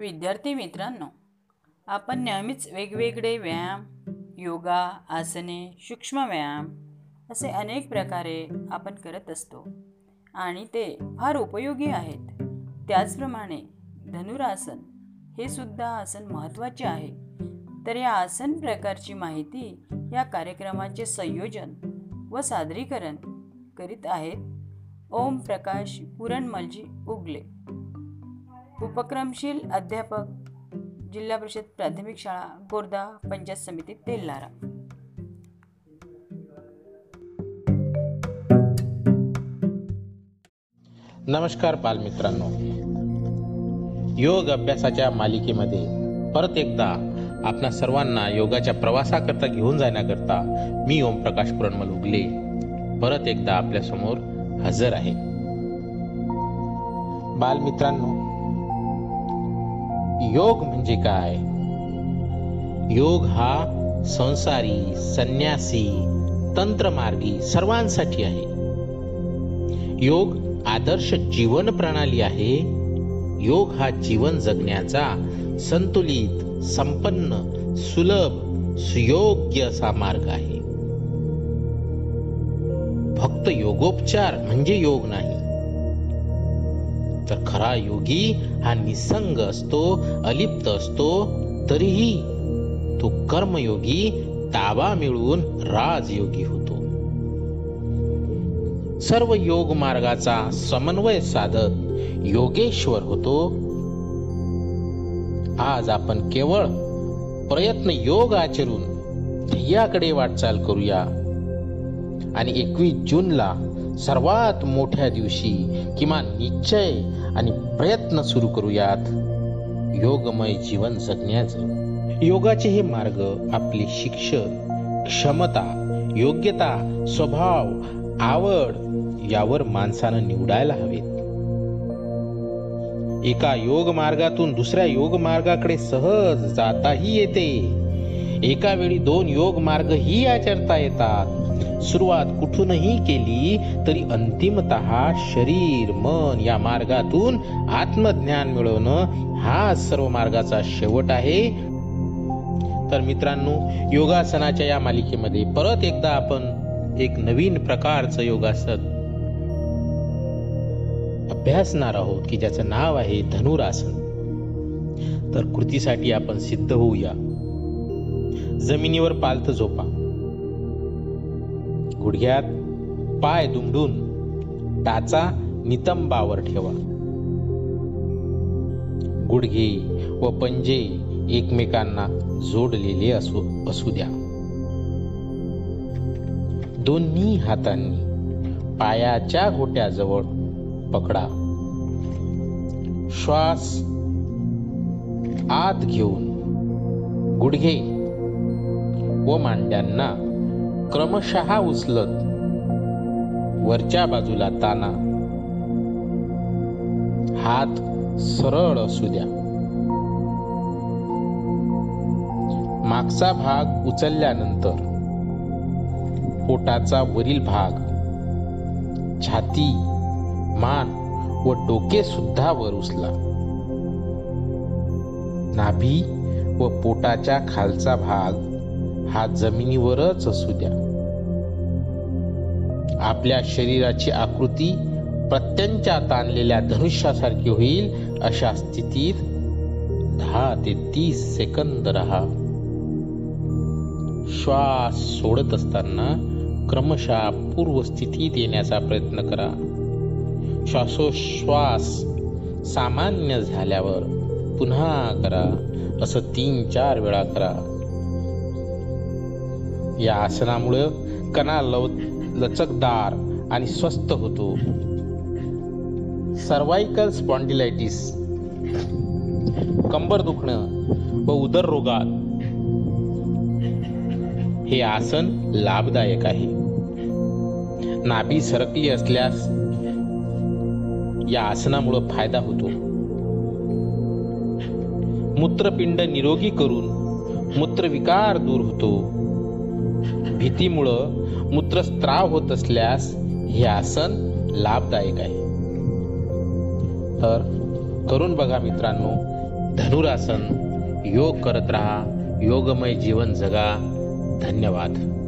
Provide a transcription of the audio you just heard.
विद्यार्थी मित्रांनो आपण नेहमीच वेगवेगळे व्यायाम योगा आसने सूक्ष्म व्यायाम असे अनेक प्रकारे आपण करत असतो आणि ते फार उपयोगी आहेत. त्याचप्रमाणे धनुरासन हे सुद्धा आसन महत्त्वाचे आहे. तर या आसन प्रकारची माहिती या कार्यक्रमाचे संयोजन व सादरीकरण करीत आहेत. ओम प्रकाश पुरणमलजी उगले. उपक्रमशील अध्यापक जिल्हा परिषद प्राथमिक शाळा गोरदा पंचायत समिती तेल्हारा नमस्कार बालमित्रांनो. योग अभ्यासाच्या मालिकेमध्ये परत एकदा आपणा सर्वांना योगाच्या प्रवासाकरता घेऊन जाण्याकरता मी ओमप्रकाश पुरणमल उगले. परत एकदा आपल्यासमोर हजर आहे. बालमित्रांनो योग म्हणजे काय? योग हा संसारी संन्यासी तंत्रमार्गी सर्वांसाठी आहे. योग आदर्श जीवन प्रणाली आहे. योग हा जीवन जगण्याचा संतुलित संपन्न सुलभ सुयोग्य असा मार्ग आहे. फक्त योगोपचार म्हणजे योग नाही. तर खरा योगी हा निसंग असतो अलिप्त असतो तरीही तो कर्मयोगी ताबा मिळवून राजयोगी होतो. सर्व योग मार्गाचा समन्वय साधत योगेश्वर होतो. आज आपण केवळ प्रयत्न योग आचरून ध्येयाकडे वाटचाल करूया. आणि एकवीस जूनला सर्वात मोठ्या दिवशी किमान निश्चय आणि प्रयत्न सुरू करूयात. योगमय जीवन जगण्याचं. योगाचे हे मार्ग आपले शिक्षण क्षमता योग्यता स्वभाव आवड यावर माणसानं निवडायला हवेत. एका योग मार्गातून दुसऱ्या योग मार्गाकडे सहज जाताही येते. एका वेळी दोन योग मार्ग ही आचरता येतात. सुरुवात कुठूनही केली तरी अंतिमत शरीर मन या मार्गातून आत्मज्ञान मिळवणं हा सर्व मार्गाचा शेवट आहे. तर मित्रांनो योगासनाच्या या मालिकेमध्ये परत एकदा आपण एक नवीन प्रकारचं योगासन अभ्यासणार आहोत की ज्याचं नाव आहे धनुरासन. तर कृतीसाठी आपण सिद्ध होऊया. जमिनीवर पालत झोपा. गुडघ्यात पाय दुमडून टाचा नितंबावर ठेवा. गुडघे व पंजे एकमेकांना जोडलेले असू असू द्या. दोन्ही हातांनी पायाच्या घोट्याजवळ पकडा. श्वास आत घेऊन गुडघे व मांड्यांना क्रमशः उचलत वरच्या बाजूला ताना. हात सरळ असू द्या. मागचा भाग उचलल्यानंतर पोटाचा वरील भाग छाती मान व डोके सुद्धा वर उचला. नाभी व पोटाच्या खालचा भाग हा जमिनीवरच असू द्या. आपल्या शरीराची आकृती प्रत्यंचात आणलेल्या धनुष्यासारखी होईल अशा स्थितीत दहा ते तीस सेकंद राहा. श्वास सोडत असताना क्रमशः पूर्व स्थितीत येण्याचा प्रयत्न करा. श्वासोश्वास सामान्य झाल्यावर पुन्हा करा. असं तीन चार वेळा करा. या आसनामुळं कणा लव लचकदार आणि स्वस्त होतो. Cervical spondylitis. कंबर दुखणं व उदर रोगात. हे आसन लाभदायक आहे. नाभी सरकली असल्यास या आसनामुळं फायदा होतो. मूत्रपिंड निरोगी करून मूत्रविकार दूर होतो. भीतीमुळं मूत्रस्त्राव होत असल्यास हे आसन लाभदायक आहे. तर करून बघा मित्रांनो धनुरासन योग करत राहा योगमय जीवन जगा. धन्यवाद.